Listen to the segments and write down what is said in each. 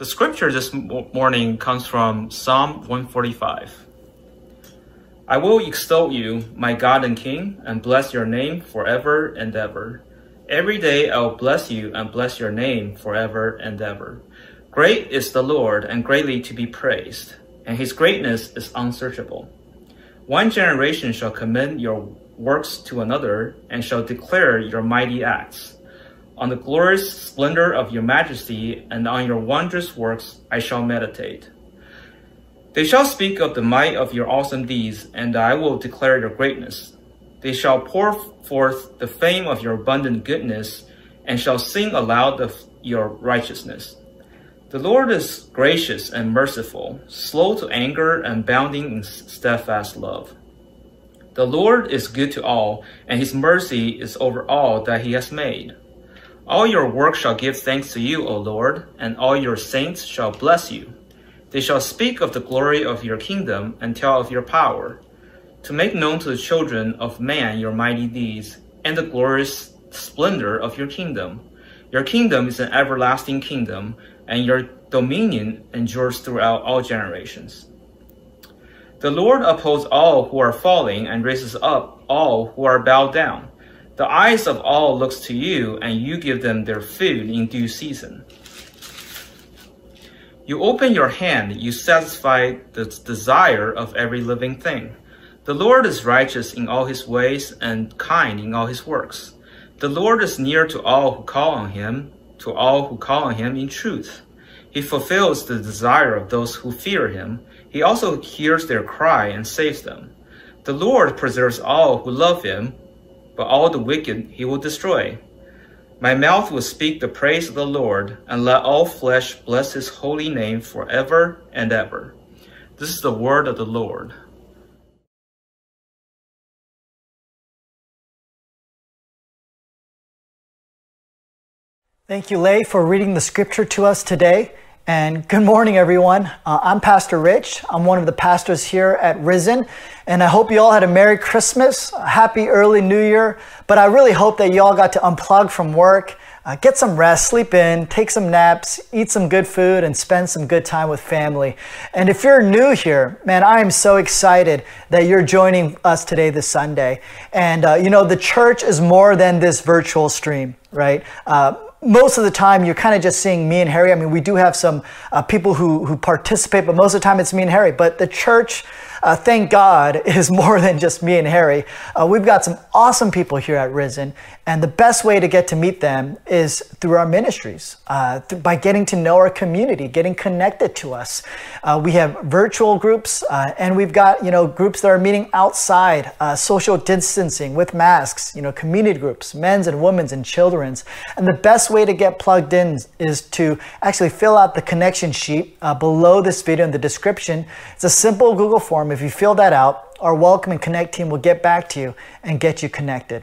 The scripture this morning comes from Psalm 145. I will extol you, my God and King, and bless your name forever and ever. Every day I will bless you and bless your name forever and ever. Great is the Lord and greatly to be praised, and his greatness is unsearchable. One generation shall commend your works to another, and shall declare your mighty acts. On the glorious splendor of your majesty and on your wondrous works I shall meditate. They shall speak of the might of your awesome deeds, and I will declare your greatness. They shall pour forth the fame of your abundant goodness, and shall sing aloud of your righteousness. The Lord is gracious and merciful, slow to anger and bounding in steadfast love. The Lord is good to all, and his mercy is over all that he has made. All your work shall give thanks to you, O Lord, and all your saints shall bless you. They shall speak of the glory of your kingdom and tell of your power, to make known to the children of man your mighty deeds and the glorious splendor of your kingdom. Your kingdom is an everlasting kingdom, and your dominion endures throughout all generations. The Lord upholds all who are falling and raises up all who are bowed down. The eyes of all looks to you, and you give them their food in due season. You open your hand, you satisfy the desire of every living thing. The Lord is righteous in all his ways and kind in all his works. The Lord is near to all who call on him, to all who call on him in truth. He fulfills the desire of those who fear him. He also hears their cry and saves them. The Lord preserves all who love him but all the wicked he will destroy. My mouth will speak the praise of the Lord, and let all flesh bless his holy name forever and ever. This is the word of the Lord. Thank you, Lay, for reading the scripture to us today. And good morning, everyone. Uh, I'm Pastor Rich. I'm one of the pastors here at Risen. And I hope you all had a Merry Christmas, a Happy Early New Year. But I really hope that you all got to unplug from work, uh, get some rest, sleep in, take some naps, eat some good food, and spend some good time with family. And if you're new here, man, I am so excited that you're joining us today this Sunday. And, uh, you know, the church is more than this virtual stream, right? Most of the time you're kind of just seeing me and Harry. I mean, we do have some uh, people who, who participate, but most of the time it's me and Harry. But the church uh, thank God, is more than just me and Harry. Uh, we've got some awesome people here at Risen, and the best way to get to meet them is through our ministries, uh, th- by getting to know our community, getting connected to us. Uh, we have virtual groups, uh, and we've got you know groups that are meeting outside, uh, social distancing with masks. You know, community groups, men's and women's and children's. And the best way to get plugged in is to actually fill out the connection sheet below this video in the description. It's a simple Google form If you fill that out, our Welcome and Connect team will get back to you and get you connected.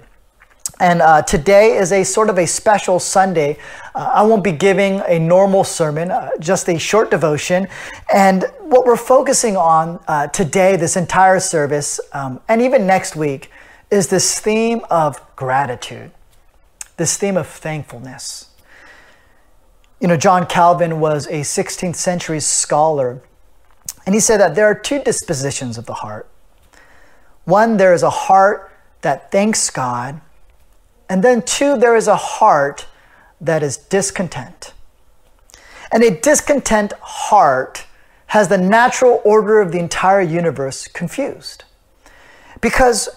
And uh, today is a sort of a special Sunday. Uh, I won't be giving a normal sermon, uh, just a short devotion. And what we're focusing on uh, today, this entire service, um, and even next week, is this theme of gratitude, this theme of thankfulness. You know, John Calvin was a 16th century scholar and he said that there are two dispositions of the heart. One, there is a heart that thanks God. And then two, there is a heart that is discontent. And a discontent heart has the natural order of the entire universe confused because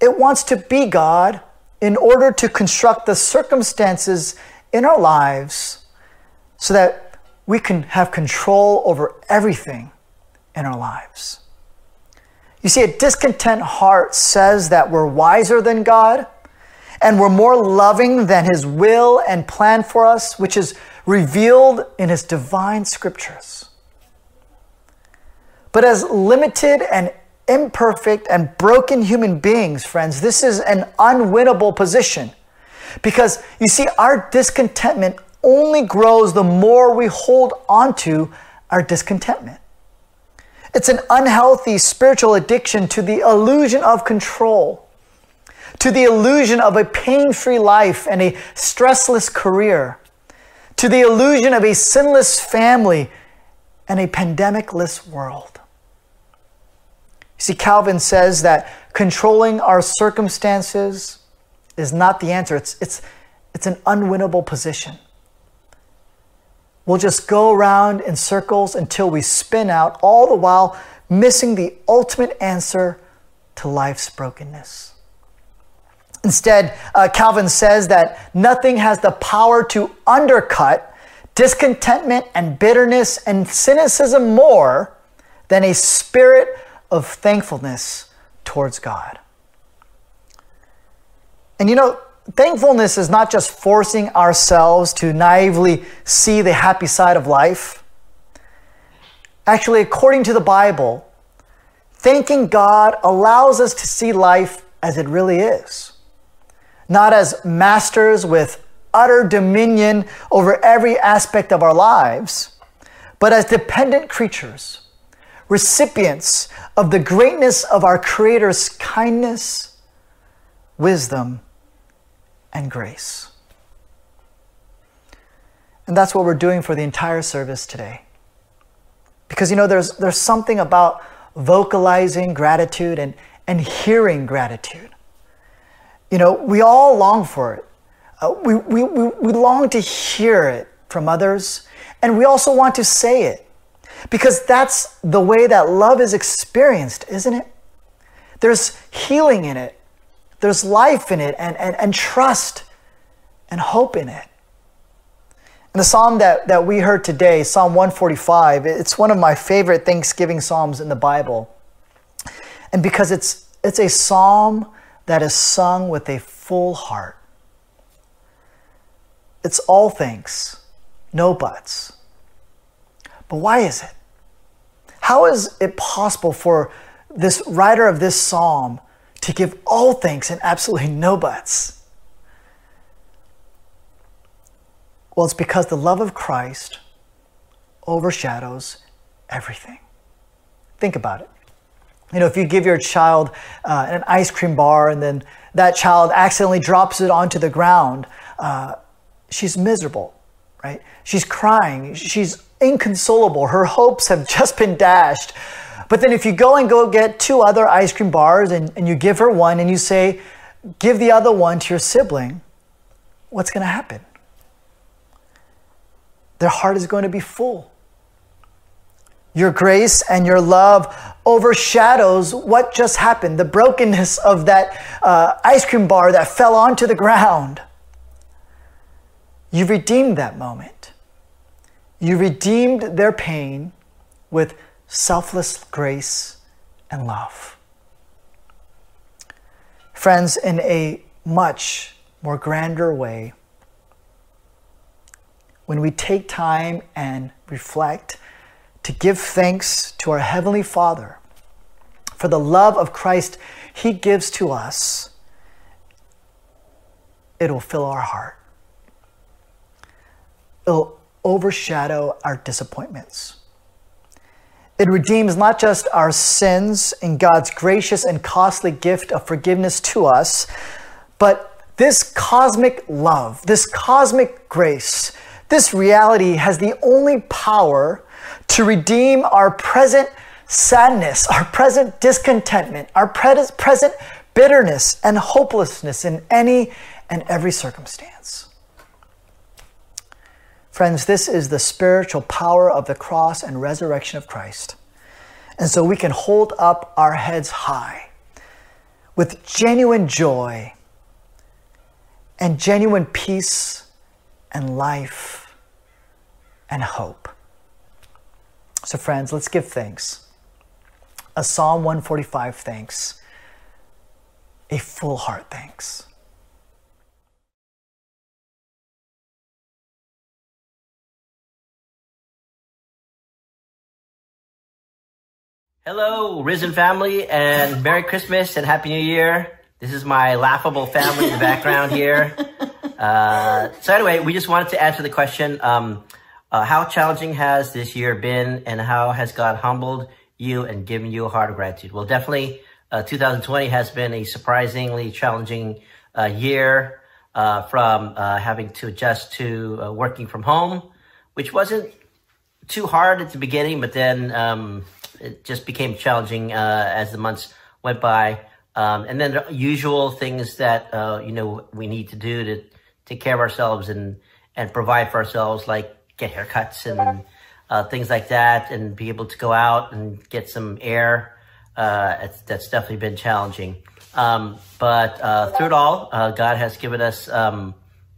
it wants to be God in order to construct the circumstances in our lives so that we can have control over everything in our lives. You see, a discontent heart says that we're wiser than God and we're more loving than His will and plan for us, which is revealed in His divine scriptures. But as limited and imperfect and broken human beings, friends, this is an unwinnable position. Because you see, our discontentment only grows the more we hold onto our discontentment. It's an unhealthy spiritual addiction to the illusion of control, to the illusion of a pain free life and a stressless career, to the illusion of a sinless family and a pandemicless world. You see, Calvin says that controlling our circumstances is not the answer, it's, it's, it's an unwinnable position. We'll just go around in circles until we spin out, all the while missing the ultimate answer to life's brokenness. Instead, uh, Calvin says that nothing has the power to undercut discontentment and bitterness and cynicism more than a spirit of thankfulness towards God. And you know, thankfulness is not just forcing ourselves to naively see the happy side of life. Actually, according to the Bible, thanking God allows us to see life as it really is. Not as masters with utter dominion over every aspect of our lives, but as dependent creatures, recipients of the greatness of our Creator's kindness, wisdom, and grace. And that's what we're doing for the entire service today. Because you know, there's, there's something about vocalizing gratitude and, and hearing gratitude. You know, we all long for it. Uh, we, we, we, we long to hear it from others, and we also want to say it because that's the way that love is experienced, isn't it? There's healing in it, there's life in it, and, and, and trust and hope in it. And the psalm that, that we heard today, Psalm 145, it's one of my favorite Thanksgiving psalms in the Bible. And because it's, it's a psalm that is sung with a full heart. It's all thanks, no buts. But why is it? How is it possible for this writer of this psalm to give all thanks and absolutely no buts? Well, it's because the love of Christ overshadows everything. Think about it. You know, if you give your child uh, an ice cream bar and then that child accidentally drops it onto the ground, uh, she's miserable, right? She's crying. She's inconsolable. Her hopes have just been dashed. But then if you go and go get two other ice cream bars and, and you give her one and you say, give the other one to your sibling, what's going to happen? Their heart is going to be full. Your grace and your love overshadows what just happened the brokenness of that uh, ice cream bar that fell onto the ground. You redeemed that moment. You redeemed their pain with selfless grace and love. Friends, in a much more grander way, when we take time and reflect to give thanks to our Heavenly Father for the love of Christ He gives to us, it'll fill our heart it'll overshadow our disappointments. It redeems not just our sins in God's gracious and costly gift of forgiveness to us, but this cosmic love, this cosmic grace, this reality has the only power to redeem our present sadness, our present discontentment, our present bitterness and hopelessness in any and every circumstance. Friends, this is the spiritual power of the cross and resurrection of Christ. And so we can hold up our heads high with genuine joy and genuine peace and life and hope. So, friends, let's give thanks. A Psalm 145 thanks, a full heart thanks. Hello, Risen family, and Merry Christmas and Happy New Year. This is my laughable family in the background here. Uh, so, anyway, we just wanted to answer the question um, uh, How challenging has this year been, and how has God humbled you and given you a heart of gratitude? Well, definitely, uh, 2020 has been a surprisingly challenging uh, year. uh, from uh, having to adjust to uh, working from home, which wasn't too hard at the beginning, but then um, it just became challenging uh, as the months went by. Um, and then the usual things that uh, you know we need to do to take care of ourselves and and provide for ourselves, like get haircuts and uh, things like that, and be able to go out and get some air. that's definitely been challenging. Um, but uh, through it all, uh, God has given us um,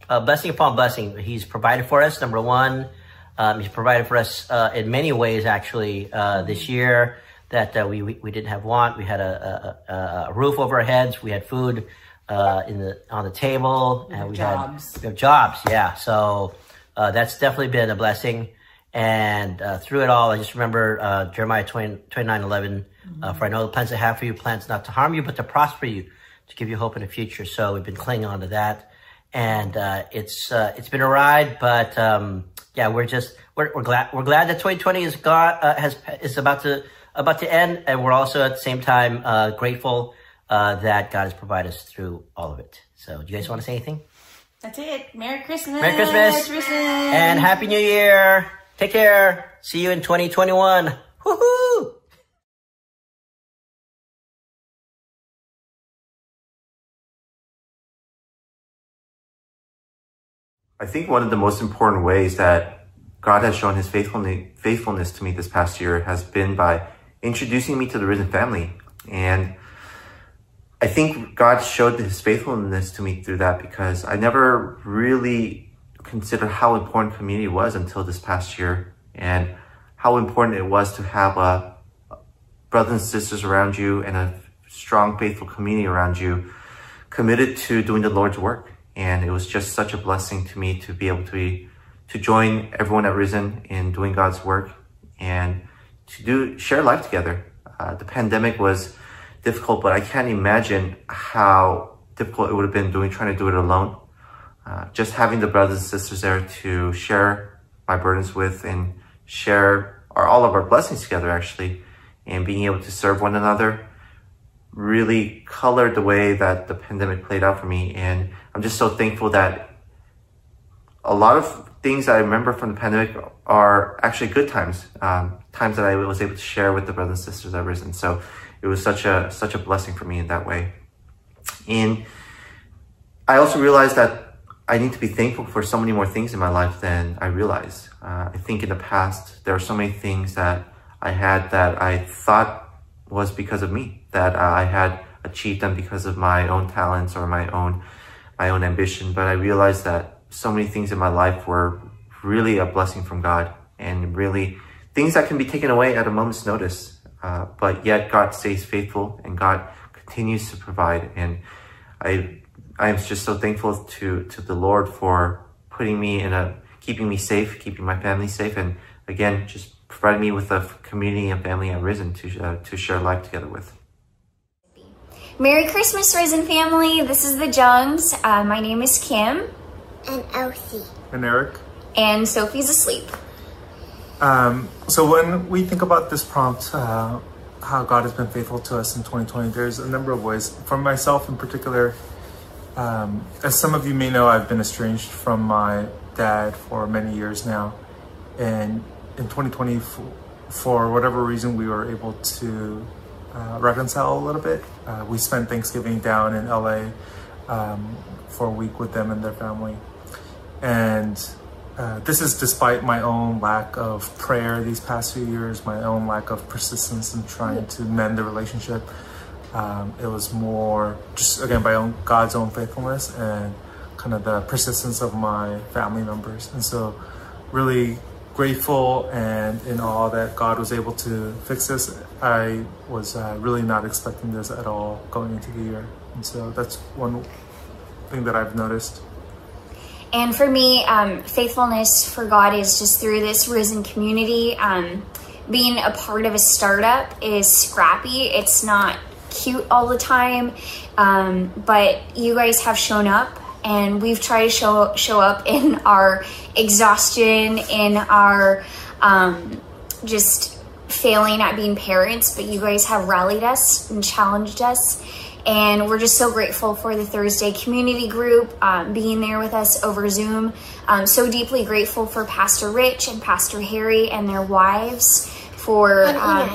blessing upon blessing. He's provided for us. Number one, um, He's provided for us uh, in many ways. Actually, uh, this year that uh, we, we, we didn't have want. We had a, a, a roof over our heads. We had food uh, in the on the table, we and we jobs. had we have jobs. Yeah, so that's definitely been a blessing. And through it all, I just remember Jeremiah 20, 29, 11, uh, for I know the plans I have for you, plans not to harm you, but to prosper you, to give you hope in the future. So we've been clinging on to that. And uh, it's uh, it's been a ride, but um, yeah, we're just we're, we're glad we're glad that 2020 is got uh, has is about to about to end, and we're also at the same time uh, grateful uh, that God has provided us through all of it. So, do you guys want to say anything? That's it. Merry Christmas. Merry Christmas. Risen. And Happy New Year. Take care. See you in 2021. Woohoo! I think one of the most important ways that God has shown his faithfulness to me this past year has been by introducing me to the risen family. And I think God showed his faithfulness to me through that because I never really considered how important community was until this past year and how important it was to have a brothers and sisters around you and a strong, faithful community around you committed to doing the Lord's work. And it was just such a blessing to me to be able to be, to join everyone at Risen in doing God's work and to do, share life together. Uh, the pandemic was difficult, but I can't imagine how difficult it would have been doing, trying to do it alone. Uh, just having the brothers and sisters there to share my burdens with and share our, all of our blessings together actually and being able to serve one another really colored the way that the pandemic played out for me. And I'm just so thankful that a lot of things I remember from the pandemic are actually good times, um, times that I was able to share with the brothers and sisters I've Risen. So it was such a such a blessing for me in that way. And I also realized that I need to be thankful for so many more things in my life than I realized. Uh, I think in the past there are so many things that I had that I thought was because of me, that uh, I had achieved them because of my own talents or my own my own ambition. But I realized that so many things in my life were really a blessing from God and really things that can be taken away at a moment's notice. Uh, but yet God stays faithful and God continues to provide. And I, I am just so thankful to, to the Lord for putting me in a, keeping me safe, keeping my family safe. And again, just providing me with a community and family I've Risen to, uh, to share life together with. Merry Christmas, Risen family. This is the Jungs. Uh, my name is Kim. And Elsie. And Eric. And Sophie's asleep. Um, so when we think about this prompt, uh, how God has been faithful to us in 2020, there's a number of ways. For myself in particular, um, as some of you may know, I've been estranged from my dad for many years now. And in 2020, for whatever reason, we were able to uh, reconcile a little bit. Uh, we spent Thanksgiving down in LA um, for a week with them and their family. And uh, this is despite my own lack of prayer these past few years, my own lack of persistence in trying to mend the relationship. Um, it was more just, again, by own, God's own faithfulness and kind of the persistence of my family members. And so, really grateful and in awe that God was able to fix this. I was uh, really not expecting this at all going into the year. And so that's one thing that I've noticed. And for me, um, faithfulness for God is just through this risen community. Um, being a part of a startup is scrappy. It's not cute all the time, um, but you guys have shown up and we've tried to show show up in our exhaustion, in our um, just failing at being parents. But you guys have rallied us and challenged us, And we're just so grateful for the Thursday community group um, being there with us over Zoom. Um, so deeply grateful for Pastor Rich and Pastor Harry and their wives for. Um,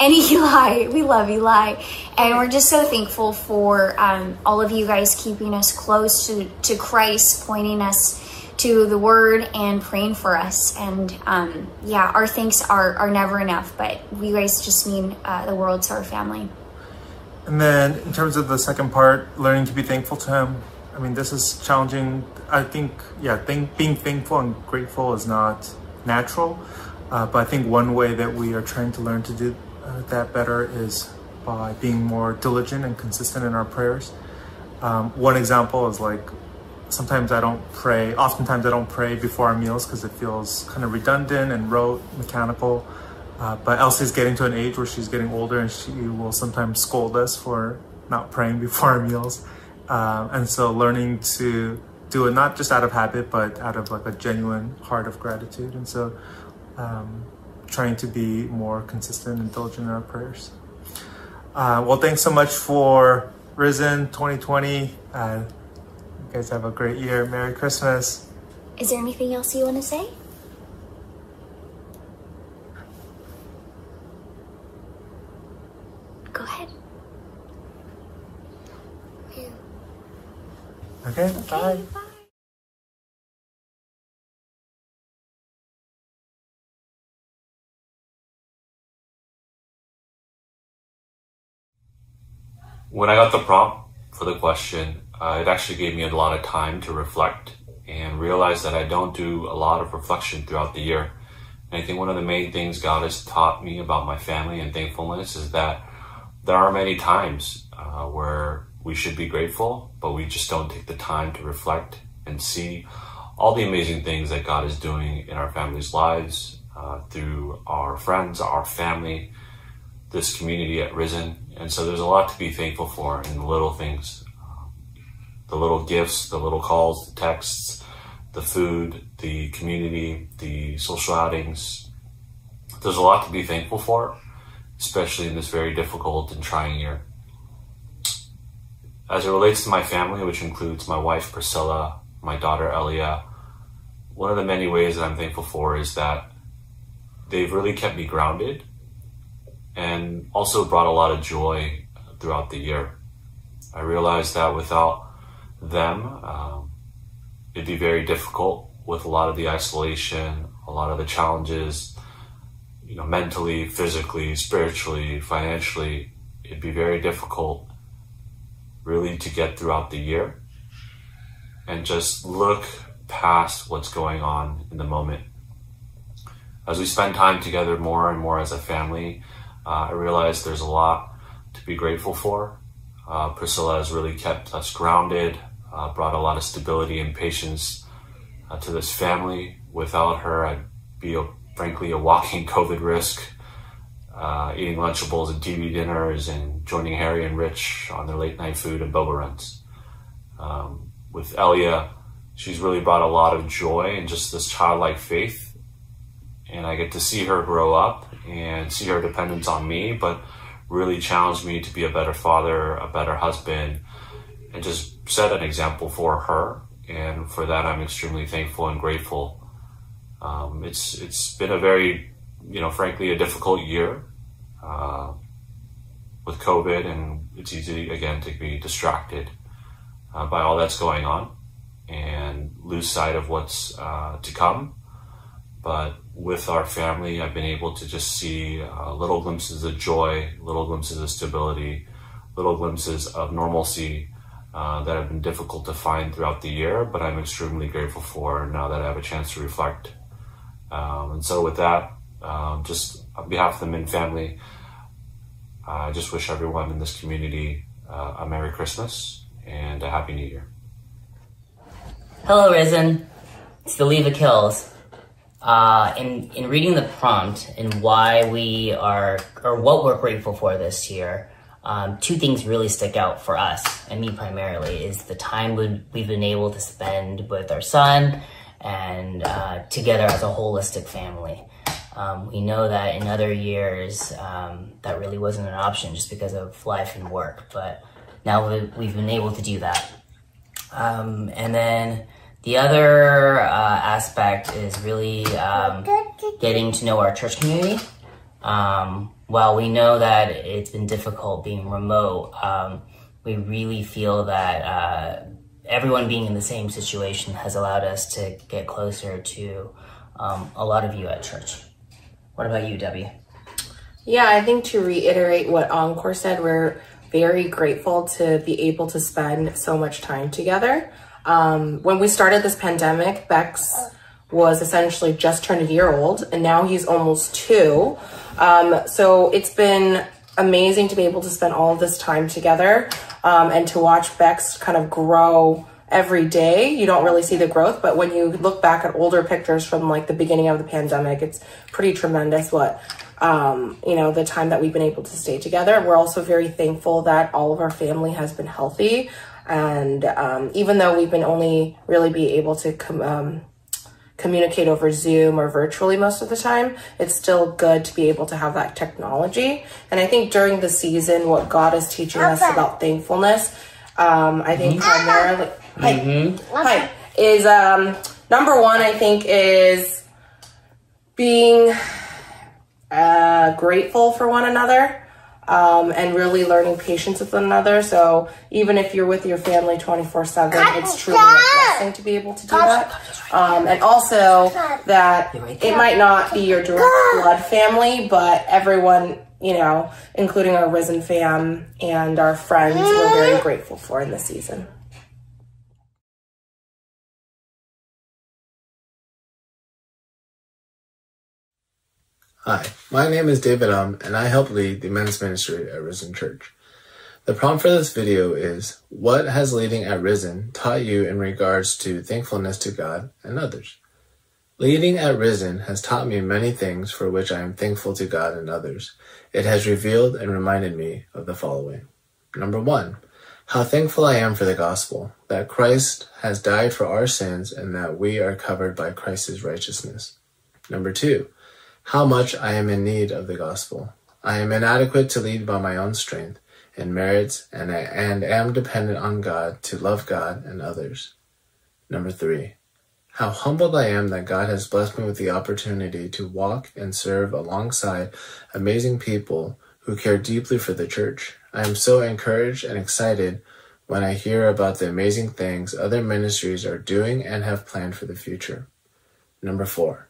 and Eli. We love Eli. And we're just so thankful for um, all of you guys keeping us close to, to Christ, pointing us to the word and praying for us. And um, yeah, our thanks are, are never enough, but you guys just mean uh, the world to our family. And then in terms of the second part, learning to be thankful to Him. I mean, this is challenging. I think, yeah, think, being thankful and grateful is not natural. Uh, but I think one way that we are trying to learn to do uh, that better is by being more diligent and consistent in our prayers. Um, one example is like sometimes I don't pray, oftentimes I don't pray before our meals because it feels kind of redundant and rote, mechanical. Uh, but Elsie's getting to an age where she's getting older and she will sometimes scold us for not praying before our meals. Uh, and so learning to do it not just out of habit, but out of like a genuine heart of gratitude. And so um, trying to be more consistent and diligent in our prayers. Uh, well, thanks so much for Risen 2020. Uh, you guys have a great year. Merry Christmas. Is there anything else you want to say? Go ahead. Okay, bye. When I got the prompt for the question, uh, it actually gave me a lot of time to reflect and realize that I don't do a lot of reflection throughout the year. And I think one of the main things God has taught me about my family and thankfulness is that there are many times uh, where we should be grateful, but we just don't take the time to reflect and see all the amazing things that God is doing in our family's lives, uh, through our friends, our family, this community at Risen. And so there's a lot to be thankful for in the little things the little gifts, the little calls, the texts, the food, the community, the social outings. There's a lot to be thankful for, especially in this very difficult and trying year. As it relates to my family, which includes my wife Priscilla, my daughter Elia, one of the many ways that I'm thankful for is that they've really kept me grounded and also brought a lot of joy throughout the year. I realized that without them. Um, it'd be very difficult with a lot of the isolation, a lot of the challenges, you know, mentally, physically, spiritually, financially. It'd be very difficult really to get throughout the year and just look past what's going on in the moment. As we spend time together more and more as a family, uh, I realize there's a lot to be grateful for. Uh, Priscilla has really kept us grounded, uh, brought a lot of stability and patience uh, to this family. Without her, I'd be, a, frankly, a walking COVID risk, uh, eating Lunchables and TV dinners and joining Harry and Rich on their late night food and boba runs. Um, with Elia, she's really brought a lot of joy and just this childlike faith. And I get to see her grow up and see her dependence on me, but really challenged me to be a better father, a better husband, and just set an example for her. And for that, I'm extremely thankful and grateful. Um, it's it's been a very, you know, frankly, a difficult year uh, with COVID, and it's easy again to be distracted uh, by all that's going on and lose sight of what's uh, to come. But with our family, I've been able to just see uh, little glimpses of joy, little glimpses of stability, little glimpses of normalcy uh, that have been difficult to find throughout the year, but I'm extremely grateful for now that I have a chance to reflect. Um, and so, with that, um, just on behalf of the Min family, I just wish everyone in this community uh, a Merry Christmas and a Happy New Year. Hello, Risen. It's the Leva Kills. Uh, in in reading the prompt and why we are or what we're grateful for this year, um, two things really stick out for us and me primarily is the time we've been able to spend with our son and uh, together as a holistic family. Um, we know that in other years um, that really wasn't an option just because of life and work, but now we- we've been able to do that. Um, and then the other uh, aspect is really um, getting to know our church community. Um, while we know that it's been difficult being remote, um, we really feel that uh, everyone being in the same situation has allowed us to get closer to um, a lot of you at church. What about you, Debbie? Yeah, I think to reiterate what Encore said, we're very grateful to be able to spend so much time together. Um, when we started this pandemic, Bex was essentially just turned a year old, and now he's almost two. Um, so it's been amazing to be able to spend all this time together um, and to watch Bex kind of grow every day. You don't really see the growth, but when you look back at older pictures from like the beginning of the pandemic, it's pretty tremendous what um, you know, the time that we've been able to stay together. We're also very thankful that all of our family has been healthy. And um, even though we've been only really be able to com- um, communicate over Zoom or virtually most of the time, it's still good to be able to have that technology. And I think during the season, what God is teaching us about thankfulness, um, I think primarily, hi, hi, is um, number one, I think, is being uh, grateful for one another um, and really learning patience with one another. So even if you're with your family 24 7, it's truly a blessing to be able to do that. Um, and also that it might not be your direct blood family, but everyone, you know, including our Risen fam and our friends, we're very grateful for in this season. Hi, my name is David Um, and I help lead the men's ministry at Risen Church. The prompt for this video is What has leading at Risen taught you in regards to thankfulness to God and others? Leading at Risen has taught me many things for which I am thankful to God and others. It has revealed and reminded me of the following. Number one, how thankful I am for the gospel, that Christ has died for our sins and that we are covered by Christ's righteousness. Number two, how much I am in need of the gospel. I am inadequate to lead by my own strength and merits and, and am dependent on God to love God and others. Number three, how humbled I am that God has blessed me with the opportunity to walk and serve alongside amazing people who care deeply for the church. I am so encouraged and excited when I hear about the amazing things other ministries are doing and have planned for the future. Number four,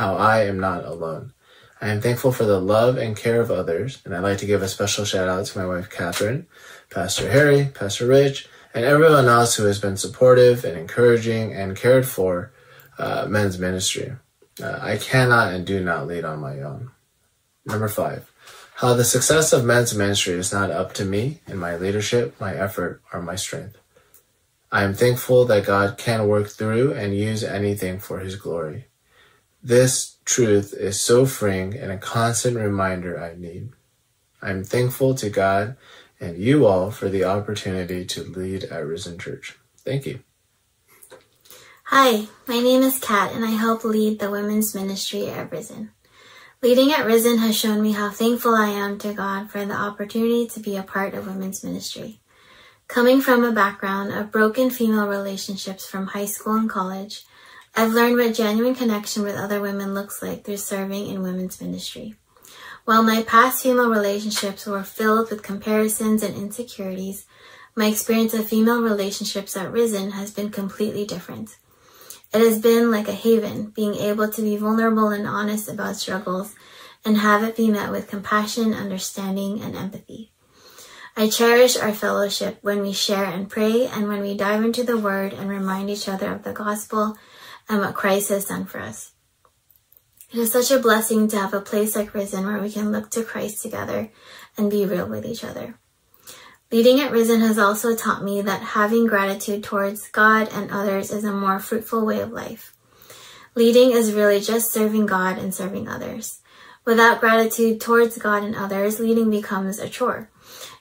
how I am not alone. I am thankful for the love and care of others, and I'd like to give a special shout out to my wife Catherine, Pastor Harry, Pastor Rich, and everyone else who has been supportive and encouraging and cared for uh, men's ministry. Uh, I cannot and do not lead on my own. Number five, how the success of men's ministry is not up to me and my leadership, my effort, or my strength. I am thankful that God can work through and use anything for his glory. This truth is so freeing and a constant reminder I need. I am thankful to God and you all for the opportunity to lead at Risen Church. Thank you. Hi, my name is Kat and I help lead the women's ministry at Risen. Leading at Risen has shown me how thankful I am to God for the opportunity to be a part of women's ministry. Coming from a background of broken female relationships from high school and college, I've learned what genuine connection with other women looks like through serving in women's ministry. While my past female relationships were filled with comparisons and insecurities, my experience of female relationships at Risen has been completely different. It has been like a haven, being able to be vulnerable and honest about struggles and have it be met with compassion, understanding, and empathy. I cherish our fellowship when we share and pray and when we dive into the Word and remind each other of the gospel Um, and what Christ has done for us. It is such a blessing to have a place like Risen where we can look to Christ together and be real with each other. Leading at Risen has also taught me that having gratitude towards God and others is a more fruitful way of life. Leading is really just serving God and serving others. Without gratitude towards God and others, leading becomes a chore.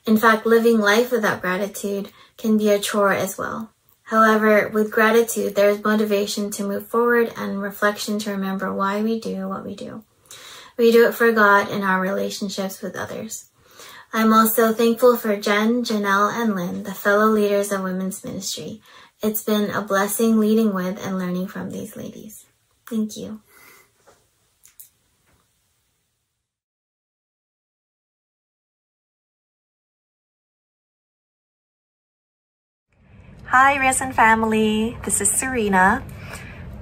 In fact, living life without gratitude can be a chore as well. However, with gratitude, there is motivation to move forward and reflection to remember why we do what we do. We do it for God and our relationships with others. I'm also thankful for Jen, Janelle, and Lynn, the fellow leaders of women's ministry. It's been a blessing leading with and learning from these ladies. Thank you. Hi, Risen family. This is Serena.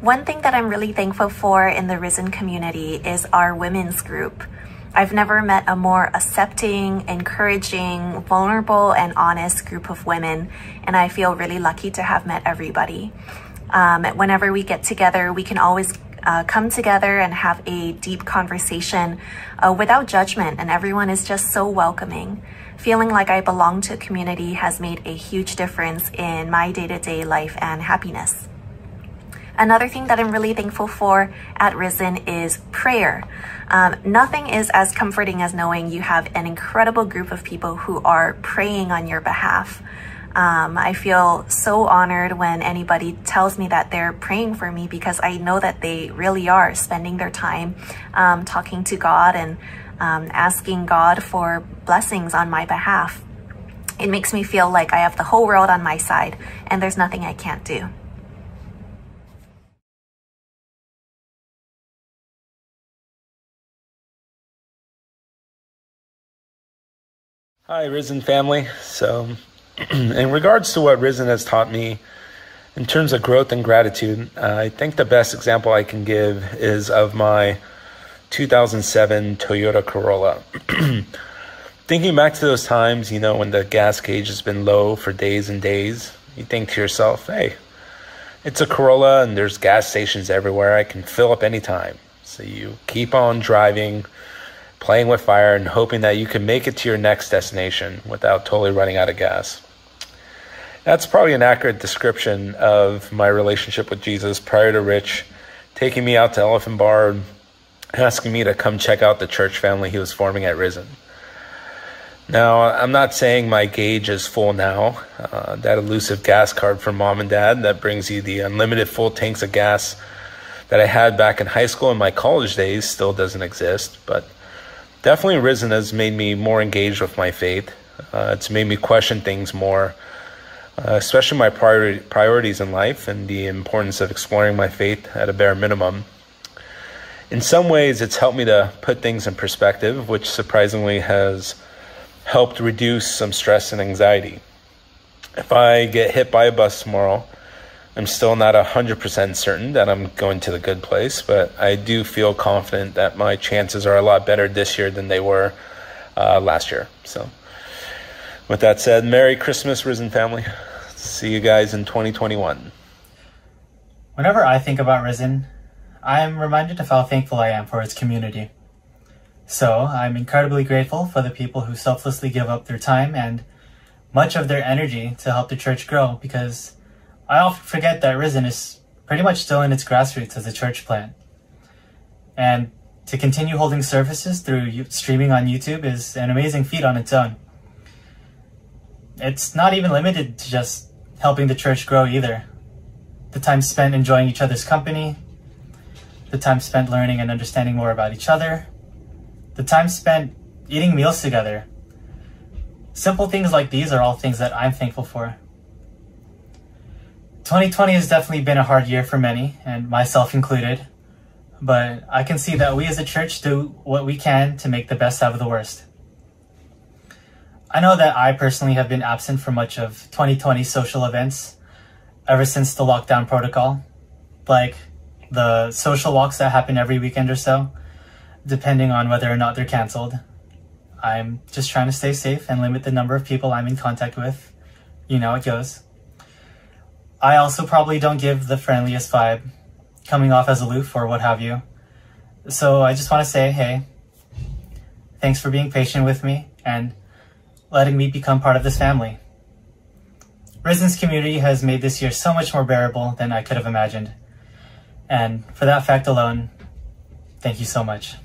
One thing that I'm really thankful for in the Risen community is our women's group. I've never met a more accepting, encouraging, vulnerable, and honest group of women, and I feel really lucky to have met everybody. Um, whenever we get together, we can always uh, come together and have a deep conversation uh, without judgment, and everyone is just so welcoming. Feeling like I belong to a community has made a huge difference in my day to day life and happiness. Another thing that I'm really thankful for at Risen is prayer. Um, nothing is as comforting as knowing you have an incredible group of people who are praying on your behalf. Um, I feel so honored when anybody tells me that they're praying for me because I know that they really are spending their time um, talking to God and um, asking God for blessings on my behalf. It makes me feel like I have the whole world on my side and there's nothing I can't do. Hi, Risen family. So, in regards to what Risen has taught me in terms of growth and gratitude, uh, I think the best example I can give is of my 2007 Toyota Corolla. Thinking back to those times, you know, when the gas gauge has been low for days and days, you think to yourself, hey, it's a Corolla and there's gas stations everywhere. I can fill up anytime. So you keep on driving playing with fire and hoping that you can make it to your next destination without totally running out of gas. That's probably an accurate description of my relationship with Jesus prior to Rich taking me out to Elephant Bar asking me to come check out the church family he was forming at Risen. Now, I'm not saying my gauge is full now. Uh, that elusive gas card from mom and dad that brings you the unlimited full tanks of gas that I had back in high school and my college days still doesn't exist, but definitely Risen has made me more engaged with my faith. Uh, it's made me question things more, uh, especially my priori- priorities in life and the importance of exploring my faith at a bare minimum. In some ways, it's helped me to put things in perspective, which surprisingly has helped reduce some stress and anxiety. If I get hit by a bus tomorrow, I'm still not 100% certain that I'm going to the good place, but I do feel confident that my chances are a lot better this year than they were uh, last year. So, with that said, Merry Christmas, Risen family. See you guys in 2021. Whenever I think about Risen, I am reminded of how thankful I am for its community. So, I'm incredibly grateful for the people who selflessly give up their time and much of their energy to help the church grow because I often forget that Risen is pretty much still in its grassroots as a church plant. And to continue holding services through streaming on YouTube is an amazing feat on its own. It's not even limited to just helping the church grow either. The time spent enjoying each other's company, the time spent learning and understanding more about each other, the time spent eating meals together. Simple things like these are all things that I'm thankful for. 2020 has definitely been a hard year for many, and myself included. But I can see that we as a church do what we can to make the best out of the worst. I know that I personally have been absent from much of 2020 social events ever since the lockdown protocol, like the social walks that happen every weekend or so, depending on whether or not they're canceled. I'm just trying to stay safe and limit the number of people I'm in contact with. You know it goes. I also probably don't give the friendliest vibe, coming off as aloof or what have you. So I just want to say, hey, thanks for being patient with me and letting me become part of this family. Risen's community has made this year so much more bearable than I could have imagined. And for that fact alone, thank you so much.